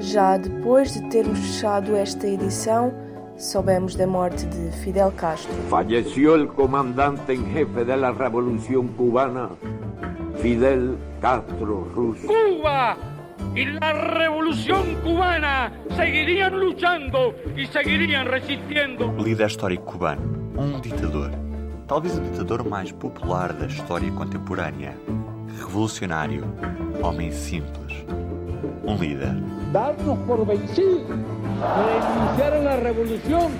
Já depois de termos fechado esta edição, soubemos da morte de Fidel Castro. Falleció el comandante en jefe de la revolución cubana, Fidel Castro Ruz. Cuba y la revolución cubana seguirían luchando y seguirían resistiendo. Líder histórico cubano, um ditador. Talvez o ditador mais popular da história contemporânea. Revolucionário, homem simples. Um líder. Darnos por vencidos, renunciar a la revolución,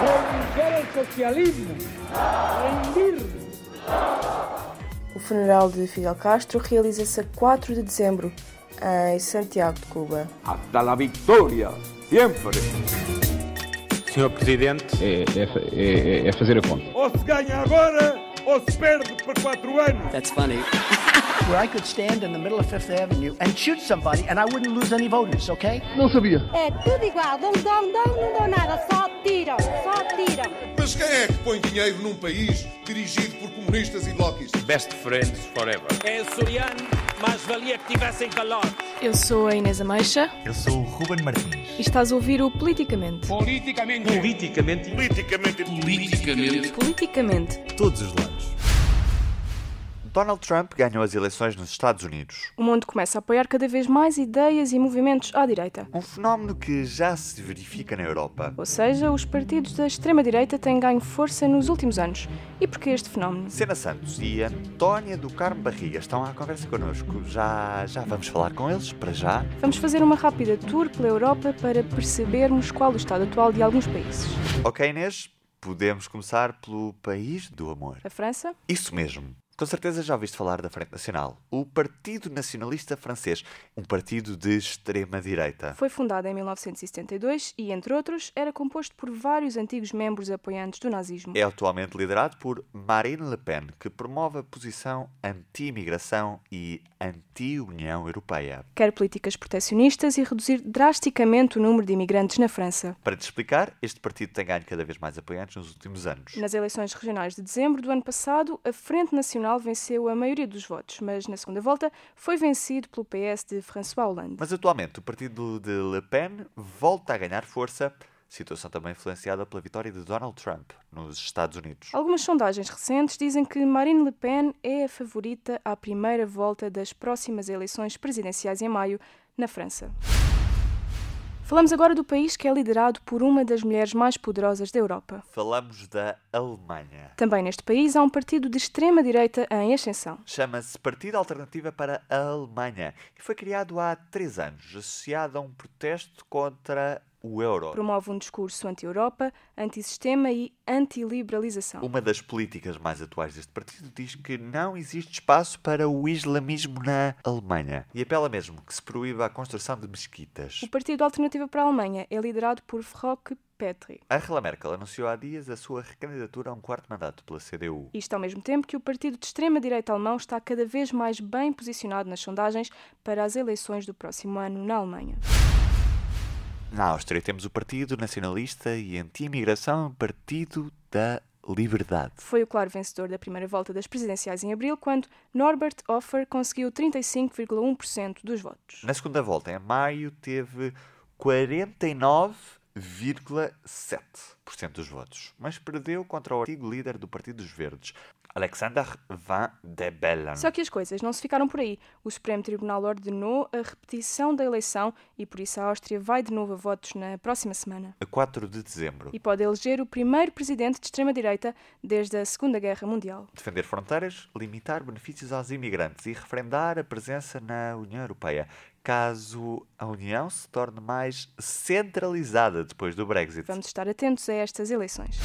renunciar al socialismo, rendirnos. O funeral de Fidel Castro realiza-se a 4 de dezembro, em Santiago de Cuba. Hasta la victoria, siempre. Senhor Presidente, é, é, é, é fazer a conta. Ou se ganha agora, ou se perde por quatro anos. That's funny. Where I could stand in the middle of Fifth Avenue and shoot somebody and I wouldn't lose any voters, okay? Não sabia. É tudo igual, dão, dão, dão, não dão nada, só tiram, só tiram. Mas quem é que põe dinheiro num país dirigido por comunistas e lobbies? Best friends forever. É açoriano, mais valia que tivessem calor. Eu sou a Inês Ameixa. Eu sou o Ruben Martins. E estás a ouvir o Politicamente. Politicamente. Politicamente. Politicamente. Politicamente. Politicamente. Todos os lados. Donald Trump ganhou as eleições nos Estados Unidos. O mundo começa a apoiar cada vez mais ideias e movimentos à direita. Um fenómeno que já se verifica na Europa. Ou seja, os partidos da extrema-direita têm ganho força nos últimos anos. E porquê este fenómeno? Sena Santos e Antónia do Carmo Barriga estão à conversa connosco. Já, já vamos falar com eles, para já. Vamos fazer uma rápida tour pela Europa para percebermos qual o estado atual de alguns países. Ok, Inês? Podemos começar pelo país do amor. A França? Isso mesmo. Com certeza já ouviste falar da Frente Nacional, o Partido Nacionalista Francês, um partido de extrema-direita. Foi fundado em 1972 e, entre outros, era composto por vários antigos membros apoiantes do nazismo. É atualmente liderado por Marine Le Pen, que promove a posição anti-imigração e anti-União Europeia. Quer políticas proteccionistas e reduzir drasticamente o número de imigrantes na França. Para te explicar, este partido tem ganho cada vez mais apoiantes nos últimos anos. Nas eleições regionais de dezembro do ano passado, a Frente Nacional venceu a maioria dos votos, mas na segunda volta foi vencido pelo PS de François Hollande. Mas atualmente o partido de Le Pen volta a ganhar força, situação também influenciada pela vitória de Donald Trump nos Estados Unidos. Algumas sondagens recentes dizem que Marine Le Pen é a favorita à primeira volta das próximas eleições presidenciais em maio na França. Falamos agora do país que é liderado por uma das mulheres mais poderosas da Europa. Falamos da Alemanha. Também neste país há um partido de extrema-direita em ascensão. Chama-se Partido Alternativa para a Alemanha e foi criado há três anos, associado a um protesto contra o euro. Promove um discurso anti-Europa, anti-sistema e anti-liberalização. Uma das políticas mais atuais deste partido diz que não existe espaço para o islamismo na Alemanha e apela mesmo que se proíba a construção de mesquitas. O Partido Alternativa para a Alemanha é liderado por Frauke Petri. Angela Merkel anunciou há dias a sua recandidatura a um quarto mandato pela CDU. Isto ao mesmo tempo que o partido de extrema-direita alemão está cada vez mais bem posicionado nas sondagens para as eleições do próximo ano na Alemanha. Na Áustria temos o Partido Nacionalista e Anti-Imigração Partido da Liberdade. Foi o claro vencedor da primeira volta das presidenciais em abril, quando Norbert Hofer conseguiu 35,1% dos votos. Na segunda volta, em maio, teve 49,7% dos votos, mas perdeu contra o antigo líder do Partido dos Verdes, Alexander Van de Bellen. Só que as coisas não se ficaram por aí. O Supremo Tribunal ordenou a repetição da eleição e por isso a Áustria vai de novo a votos na próxima semana. A 4 de dezembro. E pode eleger o primeiro presidente de extrema-direita desde a Segunda Guerra Mundial. Defender fronteiras, limitar benefícios aos imigrantes e referendar a presença na União Europeia caso a União se torne mais centralizada depois do Brexit. Vamos estar atentos a estas eleições.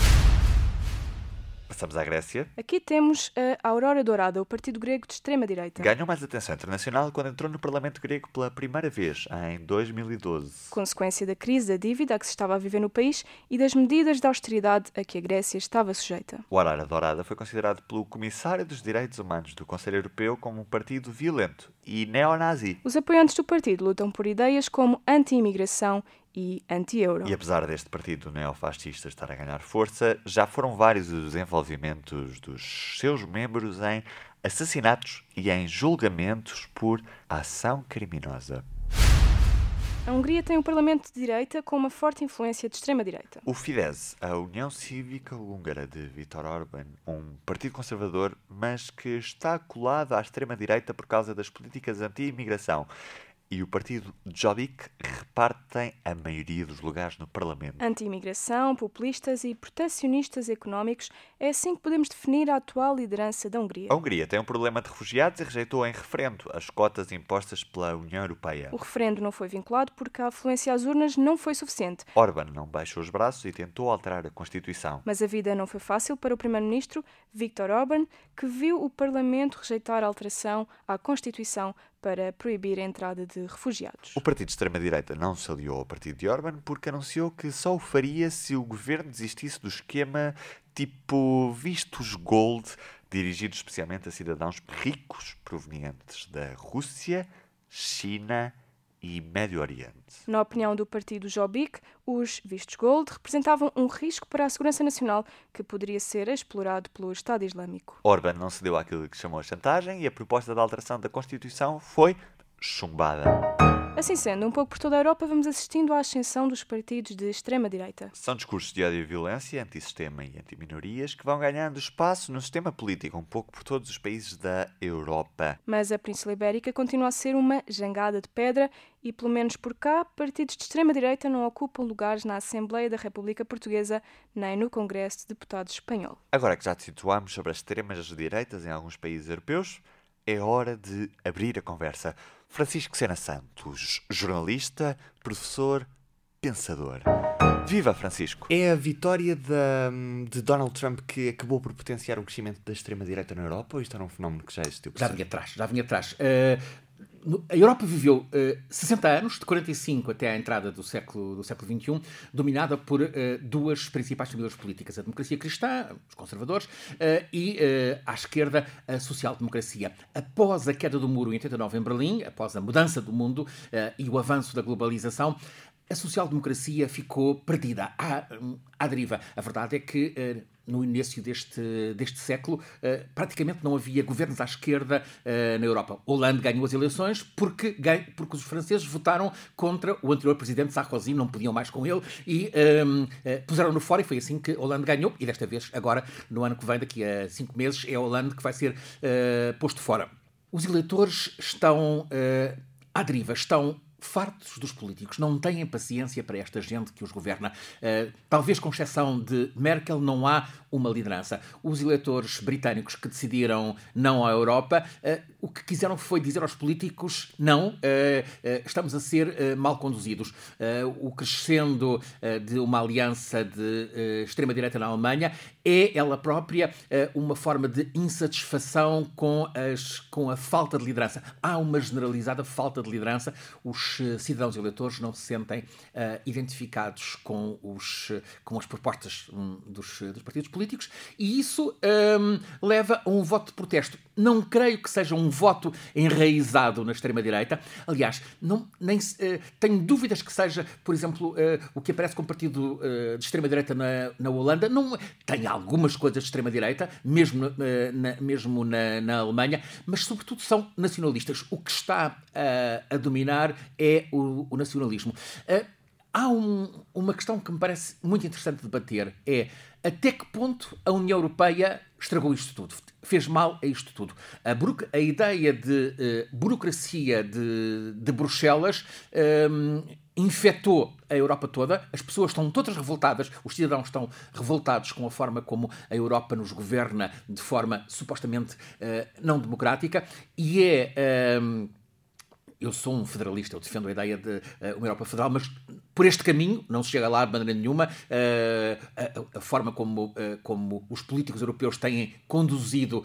Passamos à Grécia. Aqui temos a Aurora Dourada, o partido grego de extrema-direita. Ganhou mais atenção internacional quando entrou no Parlamento grego pela primeira vez, em 2012. Consequência da crise da dívida que se estava a viver no país e das medidas de austeridade a que a Grécia estava sujeita. O Aurora Dourada foi considerado pelo Comissário dos Direitos Humanos do Conselho Europeu como um partido violento e neonazi. Os apoiantes do partido lutam por ideias como anti-imigração e anti-euro. E apesar deste partido neofascista estar a ganhar força, já foram vários os envolvimentos dos seus membros em assassinatos e em julgamentos por ação criminosa. A Hungria tem um parlamento de direita com uma forte influência de extrema-direita. O Fidesz, a União Cívica Húngara de Viktor Orban, um partido conservador, mas que está colado à extrema-direita por causa das políticas anti-imigração e o partido Jobbik repartem a maioria dos lugares no Parlamento. Anti-imigração, populistas e protecionistas económicos é assim que podemos definir a atual liderança da Hungria. A Hungria tem um problema de refugiados e rejeitou em referendo as cotas impostas pela União Europeia. O referendo não foi vinculado porque a afluência às urnas não foi suficiente. Orban não baixou os braços e tentou alterar a Constituição. Mas a vida não foi fácil para o primeiro-ministro Viktor Orban, que viu o Parlamento rejeitar a alteração à Constituição para proibir a entrada de refugiados. O partido de extrema-direita não se aliou ao partido de Orban porque anunciou que só o faria se o governo desistisse do esquema tipo vistos gold, dirigido especialmente a cidadãos ricos provenientes da Rússia, China e Médio Oriente. Na opinião do partido Jobbik, os vistos gold representavam um risco para a segurança nacional que poderia ser explorado pelo Estado Islâmico. Orban não cedeu àquilo que chamou a chantagem e a proposta de alteração da Constituição foi chumbada. Assim sendo, um pouco por toda a Europa vamos assistindo à ascensão dos partidos de extrema-direita. São discursos de ódio e violência, antissistema e antiminorias que vão ganhando espaço no sistema político, um pouco por todos os países da Europa. Mas a Península Ibérica continua a ser uma jangada de pedra e, pelo menos por cá, partidos de extrema-direita não ocupam lugares na Assembleia da República Portuguesa nem no Congresso de Deputados Espanhol. Agora que já te situamos sobre as extremas direitas em alguns países europeus, é hora de abrir a conversa. Francisco Sena Santos, jornalista, professor, pensador. Viva Francisco! É a vitória de, de Donald Trump que acabou por potenciar o crescimento da extrema-direita na Europa ou isto era um fenómeno que já existiu? Já vinha atrás, já vinha atrás. Uh, a Europa viveu uh, 60 anos, de 45 até à entrada do século, do século XXI, dominada por uh, duas principais famílias políticas: a democracia cristã, os conservadores, uh, e à esquerda, a social-democracia. Após a queda do muro em 89 em Berlim, após a mudança do mundo e o avanço da globalização, a social-democracia ficou perdida à, à deriva. A verdade é que no início deste, deste século, uh, praticamente não havia governos à esquerda uh, na Europa. Hollande ganhou as eleições porque, porque os franceses votaram contra o anterior presidente Sarkozy, não podiam mais com ele, e um, eh, puseram-no fora, e foi assim que Hollande ganhou, e desta vez, agora, no ano que vem, daqui a cinco meses, é Hollande que vai ser posto fora. Os eleitores estão à deriva, estão fartos dos políticos, não têm paciência para esta gente que os governa. Uh, talvez com exceção de Merkel, não há uma liderança. Os eleitores britânicos que decidiram não à Europa, uh, o que quiseram foi dizer aos políticos: não, uh, estamos a ser mal conduzidos. o crescendo de uma aliança de extrema-direita na Alemanha é ela própria uma forma de insatisfação com, as, com a falta de liderança. Há uma generalizada falta de liderança. Os os cidadãos eleitores não se sentem uh, identificados com, os, com as propostas um, dos, dos, partidos políticos e isso um, leva a um voto de protesto. Não creio que seja um voto enraizado na extrema-direita. Aliás, não, nem, uh, tenho dúvidas que seja, por exemplo, uh, o que aparece como partido de extrema-direita na, na Holanda. Não, tem algumas coisas de extrema-direita, mesmo, na, mesmo na, na Alemanha, mas sobretudo são nacionalistas. O que está a dominar é o, o nacionalismo. Uh, há um, uma questão que me parece muito interessante debater: é até que ponto a União Europeia estragou isto tudo, fez mal a isto tudo. A, a ideia de uh, burocracia de, de Bruxelas um, infectou a Europa toda, as pessoas estão todas revoltadas, os cidadãos estão revoltados com a forma como a Europa nos governa de forma supostamente uh, não democrática, e é. Um, eu sou um federalista, eu defendo a ideia de uh, uma Europa federal, mas por este caminho não se chega lá de maneira nenhuma. Uh, a, a, forma como, uh, como os políticos europeus têm conduzido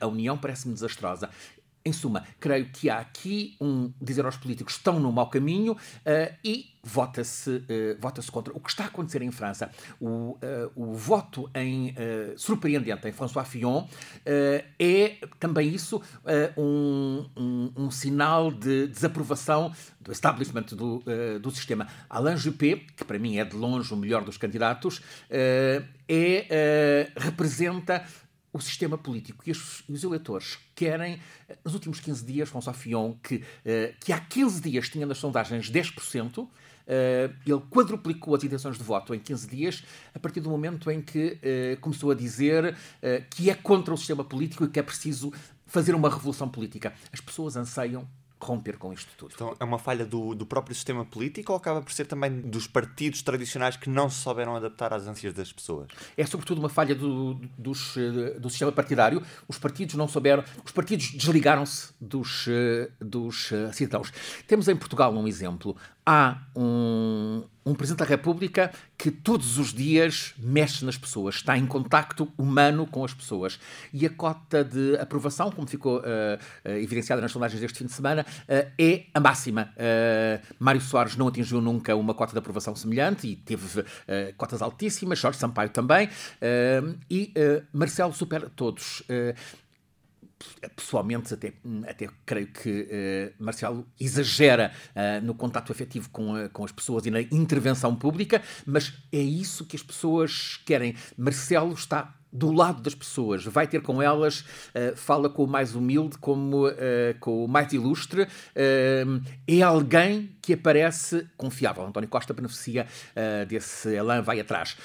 a União parece-me desastrosa. Em suma, creio que há aqui um dizer aos políticos estão no mau caminho uh, e vota-se uh, vota contra. O que está a acontecer em França, o, uh, o voto em surpreendente em François Fillon é também isso um, um, um, sinal de desaprovação do establishment do, do sistema. Alain Juppé, que para mim é de longe o melhor dos candidatos, é, representa o sistema político e os, os, eleitores querem, nos últimos 15 dias, François Fillon, que, uh, que há 15 dias tinha nas sondagens 10%, uh, ele quadruplicou as intenções de voto em 15 dias, a partir do momento em que uh, começou a dizer que é contra o sistema político e que é preciso fazer uma revolução política. As pessoas anseiam romper com isto tudo. Então é uma falha do, do próprio sistema político ou acaba por ser também dos partidos tradicionais que não se souberam adaptar às ânsias das pessoas? É sobretudo uma falha do, dos, eh, do sistema partidário. Os partidos não souberam, os partidos desligaram-se dos, eh, dos eh, cidadãos. Temos em Portugal um exemplo. Há um, um Presidente da República que todos os dias mexe nas pessoas, está em contacto humano com as pessoas. E a cota de aprovação, como ficou uh, evidenciada nas sondagens deste fim de semana, uh, é a máxima. Mário Soares não atingiu nunca uma cota de aprovação semelhante e teve cotas altíssimas, Jorge Sampaio também, e Marcelo supera todos pessoalmente até, até creio que uh, Marcelo exagera uh, no contato afetivo com, uh, com as pessoas e na intervenção pública, mas é isso que as pessoas querem. Marcelo está do lado das pessoas, vai ter com elas, uh, fala com o mais humilde, como uh, com o mais ilustre, uh, é alguém que aparece confiável. António Costa beneficia desse elan, vai atrás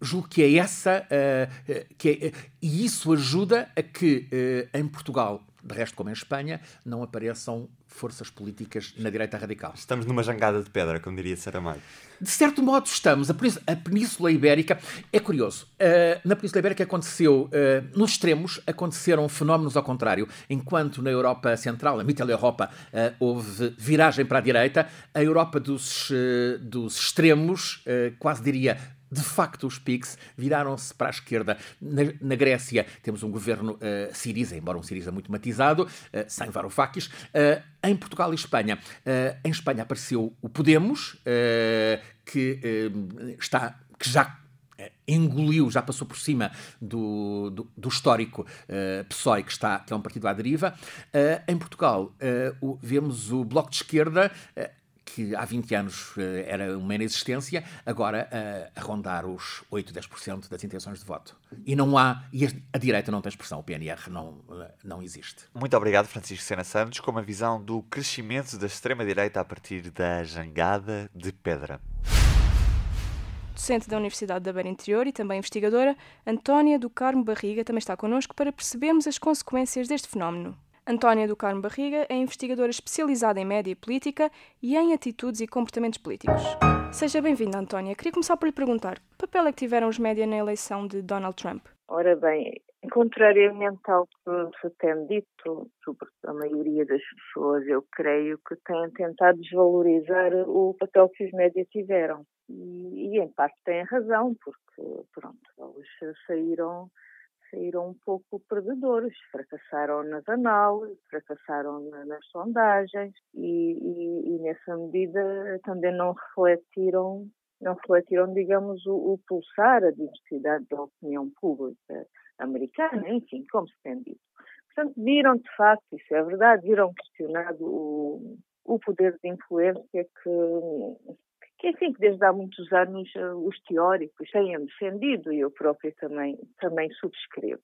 julgo que é essa, uh, que é, uh, e isso ajuda a que uh, em Portugal, de resto como em Espanha, não apareçam forças políticas na direita radical. Estamos numa jangada de pedra, como diria Saramago. De certo modo estamos. A Península Ibérica é curioso. na Península Ibérica aconteceu, nos extremos, aconteceram fenómenos ao contrário. Enquanto na Europa Central, na Mittel-Europa, houve viragem para a direita, a Europa dos, dos extremos, quase diria de facto, os PICs viraram-se para a esquerda. Na, na, Grécia temos um governo uh, Siriza, embora um Siriza muito matizado, uh, sem Varoufakis. Uh, em Portugal e Espanha, em Espanha apareceu o Podemos, que está, que já engoliu, já passou por cima do, do, do histórico uh, PSOE, que, está, que é um partido à deriva. Uh, em Portugal, uh, o, vemos o Bloco de Esquerda que há 20 anos uh, era uma inexistência, agora uh, a rondar os 8, 10% das intenções de voto. E não há, e a, direita não tem expressão, o PNR não, uh, não existe. Muito obrigado, Francisco Sena Santos, com uma visão do crescimento da extrema-direita a partir da jangada de pedra. Docente da Universidade da Beira Interior e também investigadora, Antónia do Carmo Barriga também está connosco para percebermos as consequências deste fenómeno. Antónia do Carmo Barriga é investigadora especializada em média e política e em atitudes e comportamentos políticos. Seja bem-vinda, Antónia. Queria começar por lhe perguntar: que papel é que tiveram os média na eleição de Donald Trump? Ora bem, contrariamente ao que se tem dito, sobre a maioria das pessoas, eu creio que têm tentado desvalorizar o papel que os médias tiveram. E, e em parte têm razão, porque, pronto, eles saíram saíram um pouco perdedores, fracassaram nas análises, fracassaram na, nas sondagens e, e, e, nessa medida também não refletiram, não refletiram, digamos, o, o pulsar, a diversidade da opinião pública americana, enfim, como se tem dito. Portanto, viram de facto, isso é verdade, viram questionado o, o poder de influência que, que enfim, que desde há muitos anos uh, os teóricos têm defendido e eu própria também, também subscrevo.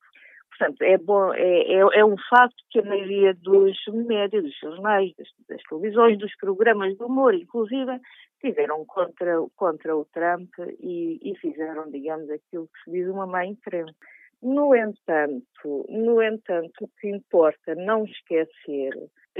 Portanto, é, bom, é, é, é, um facto que a maioria dos médios, dos jornais, das, das, televisões, dos programas de humor, inclusive, tiveram contra, contra o Trump e, e fizeram, digamos, aquilo que se diz uma má imprensa. No entanto, no entanto, o que importa não esquecer,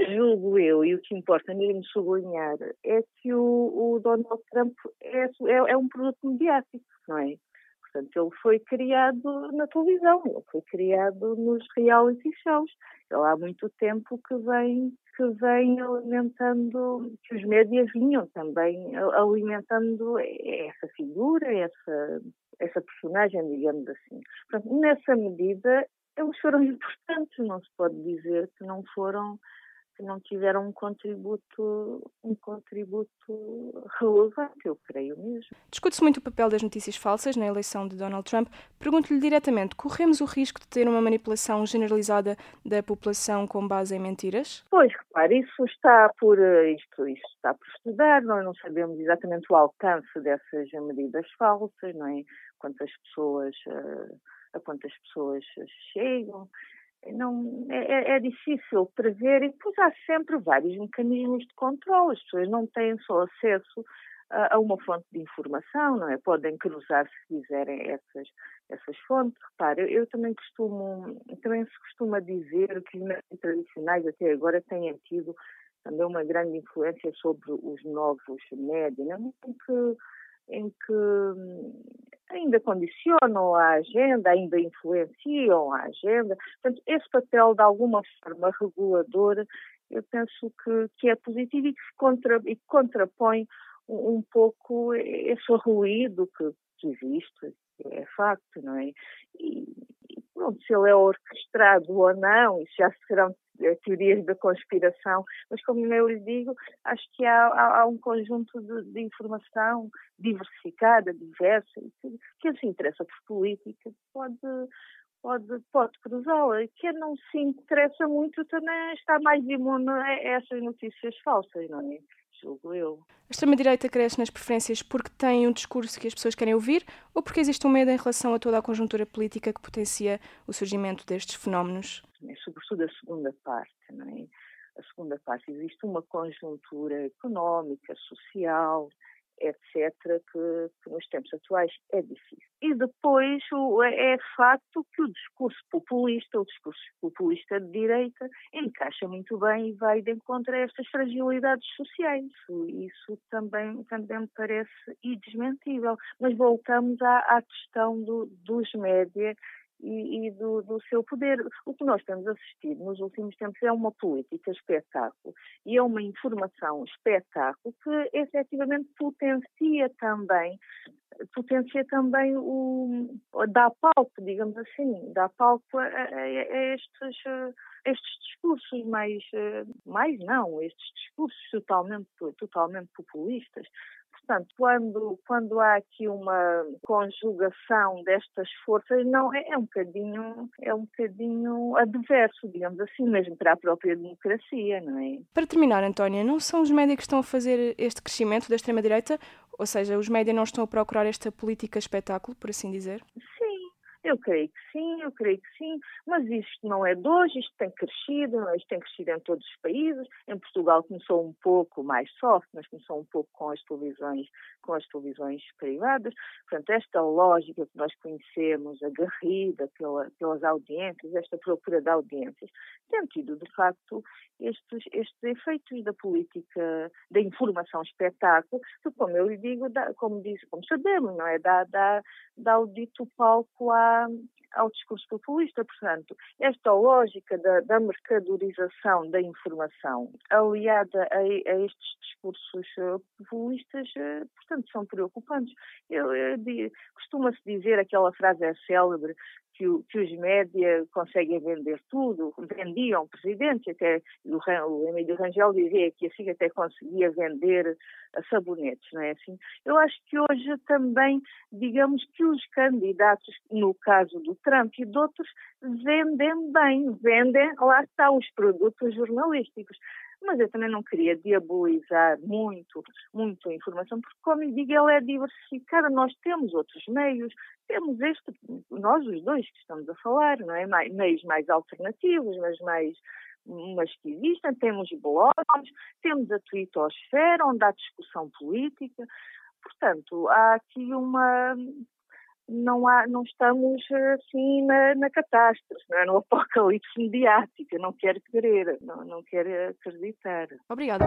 julgo eu, e o que importa mesmo sublinhar, é que o, o Donald Trump é, é, é, um produto mediático, não é? Portanto, ele foi criado na televisão, ele foi criado nos reality shows. Ele há muito tempo que vem, que vem alimentando, que os médias vinham também alimentando essa figura, essa essa personagem, digamos assim. Portanto, nessa medida, eles foram importantes, não se pode dizer que não foram que não tiveram um contributo, um contributo relevante, eu creio mesmo. Discute-se muito o papel das notícias falsas na eleição de Donald Trump. Pergunto-lhe diretamente, corremos o risco de ter uma manipulação generalizada da população com base em mentiras? Pois, repare, isso está por, eh, isto, isto está por estudar, nós não sabemos exatamente o alcance dessas medidas falsas, não é? Quantas pessoas uh, a quantas pessoas chegam. Não, é, é, difícil prever e depois há sempre vários mecanismos de controle. As pessoas não têm só acesso a, uma fonte de informação, não é? Podem cruzar, se quiserem, essas, essas fontes. Repare, eu, eu também costumo, também se costuma dizer que os médios tradicionais até agora têm tido também uma grande influência sobre os novos médios, né? em, que, em que hum, ainda condicionam a agenda, ainda influenciam a agenda. Portanto, esse papel, de alguma forma regulador, eu penso que, que é positivo e que, contra, e contrapõe um, pouco esse ruído que, que existe, é facto, não é? E, e pronto, se ele é orquestrado ou não, isso já serão eh, teorias da conspiração, mas como eu lhe digo, acho que há, há, há um conjunto de, de, informação diversificada, diversa, que, que se interessa por política, pode, pode, pode cruzá-la. Quem não se interessa muito também está mais imune a essas notícias falsas, não é? Julgo eu. A extrema-direita cresce nas preferências porque tem um discurso que as pessoas querem ouvir ou porque existe um medo em relação a toda a conjuntura política que potencia o surgimento destes fenómenos? É sobretudo a segunda parte, não é? A segunda parte, existe uma conjuntura económica, social, etc., que, que, nos tempos atuais é difícil. E depois o, é, é facto que o discurso populista, o discurso populista de direita, encaixa muito bem e vai de encontro a estas fragilidades sociais. Isso, isso também, também me parece indesmentível. Mas voltamos à, à questão do, dos média e, e do, do, seu poder. O que nós temos assistido nos últimos tempos é uma política espetáculo e é uma informação espetáculo que efetivamente potencia também potencia também o dá palco, digamos assim, dá palco a, a, a estes, a estes discursos mais mais não, estes discursos totalmente totalmente populistas Portanto, quando, quando há aqui uma conjugação destas forças, não é, é um bocadinho é um bocadinho adverso, digamos assim, mesmo para a própria democracia, não é? Para terminar, Antónia, não são os médias que estão a fazer este crescimento da extrema-direita? Ou seja, os médias não estão a procurar esta política espetáculo, por assim dizer? Eu creio que sim, eu creio que sim, mas isto não é de hoje, isto tem crescido, isto tem crescido em todos os países. Em Portugal começou um pouco mais soft, mas começou um pouco com as televisões, com as televisões privadas. Portanto, esta lógica que nós conhecemos, agarrida pela, pelas audiências, esta procura de audiências, tem tido, de facto, estes, estes efeitos da política da informação espetáculo, que, como eu lhe digo, dá, como, diz, como sabemos, não é? Dá, dá, dá o dito palco à ao discurso populista. Portanto, esta lógica da, da mercadorização da informação, aliada a, a estes discursos uh, populistas, uh, portanto, são preocupantes. Costuma-se dizer, aquela frase é célebre, que, o, que os média conseguem vender tudo, vendiam o presidente, até o, o Emílio Rangel dizia que assim até conseguia vender sabonetes, não é assim? Eu acho que hoje também, digamos que os candidatos, no caso do Trump e de outros, vendem bem, vendem, lá está, os produtos jornalísticos mas eu também não queria diabolizar muito, muito a informação, porque, como lhe digo, ela é diversificada. Nós temos outros meios, temos este, nós os dois que estamos a falar, não é? Meios mais alternativos, mas mais mas que existem, temos blogs, temos a twittosfera, onde há discussão política. Portanto, há aqui uma, não, há, não estamos assim na, na catástrofe, não é? no apocalipse mediático. Não quero querer, não, não quero acreditar. Obrigada.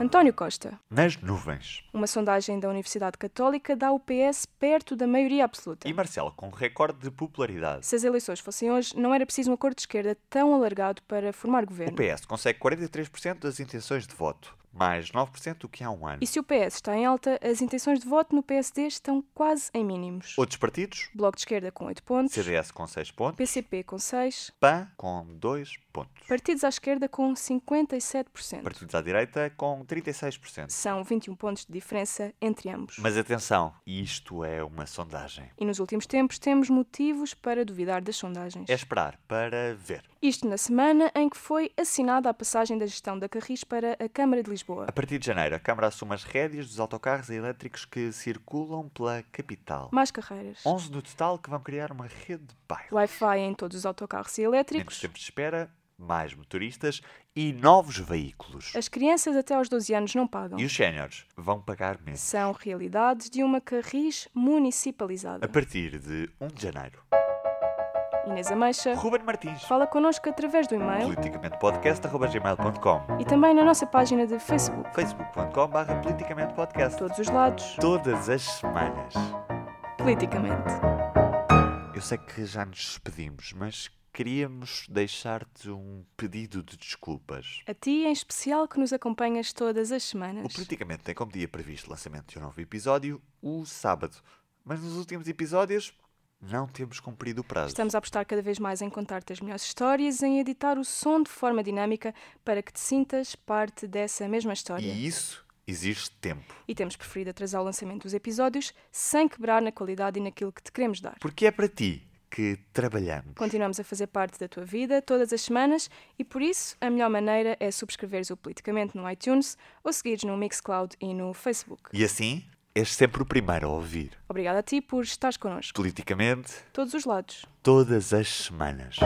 António Costa. Nas nuvens. Uma sondagem da Universidade Católica dá o PS perto da maioria absoluta. E Marcelo, com recorde de popularidade. Se as eleições fossem hoje, não era preciso um acordo de esquerda tão alargado para formar governo. O PS consegue 43% das intenções de voto mais 9% do que há um ano. E se o PS está em alta, as intenções de voto no PSD estão quase em mínimos. Outros partidos? Bloco de Esquerda com 8 pontos. CDS com 6 pontos. PCP com 6. PAN com 2 pontos. Partidos à esquerda com 57%. Partidos à direita com 36%. São 21 pontos de diferença entre ambos. Mas atenção, isto é uma sondagem. E nos últimos tempos temos motivos para duvidar das sondagens. É esperar para ver. Isto na semana em que foi assinada a passagem da gestão da Carris para a Câmara de Lisboa. A partir de janeiro, a Câmara assume as rédeas dos autocarros elétricos que circulam pela capital. Mais carreiras. 11 no total que vão criar uma rede de bairros. Wi-Fi em todos os autocarros elétricos. Menos tempo de espera, mais motoristas e novos veículos. As crianças até aos 12 anos não pagam. E os séniores vão pagar menos. São realidades de uma Carris municipalizada. A partir de 1 de janeiro. Inês Ameixa. Ruben Martins. Fala connosco através do e-mail politicamentepodcast.gmail.com e também na nossa página de Facebook. facebook.com.br politicamentepodcast. Todos os lados. Todas as semanas. Politicamente. Eu sei que já nos despedimos, mas queríamos deixar-te um pedido de desculpas. A ti, em especial, que nos acompanhas todas as semanas. O Politicamente tem como dia previsto o lançamento de um novo episódio o sábado. Mas nos últimos episódios não temos cumprido o prazo. Estamos a apostar cada vez mais em contar-te as melhores histórias, em editar o som de forma dinâmica para que te sintas parte dessa mesma história. E isso exige tempo. E temos preferido atrasar o lançamento dos episódios sem quebrar na qualidade e naquilo que te queremos dar. Porque é para ti que trabalhamos. Continuamos a fazer parte da tua vida todas as semanas e por isso a melhor maneira é subscreveres o Politicamente no iTunes ou seguires no Mixcloud e no Facebook. E assim és sempre o primeiro a ouvir. Obrigada a ti por estares connosco. Politicamente. Todos os lados. Todas as semanas.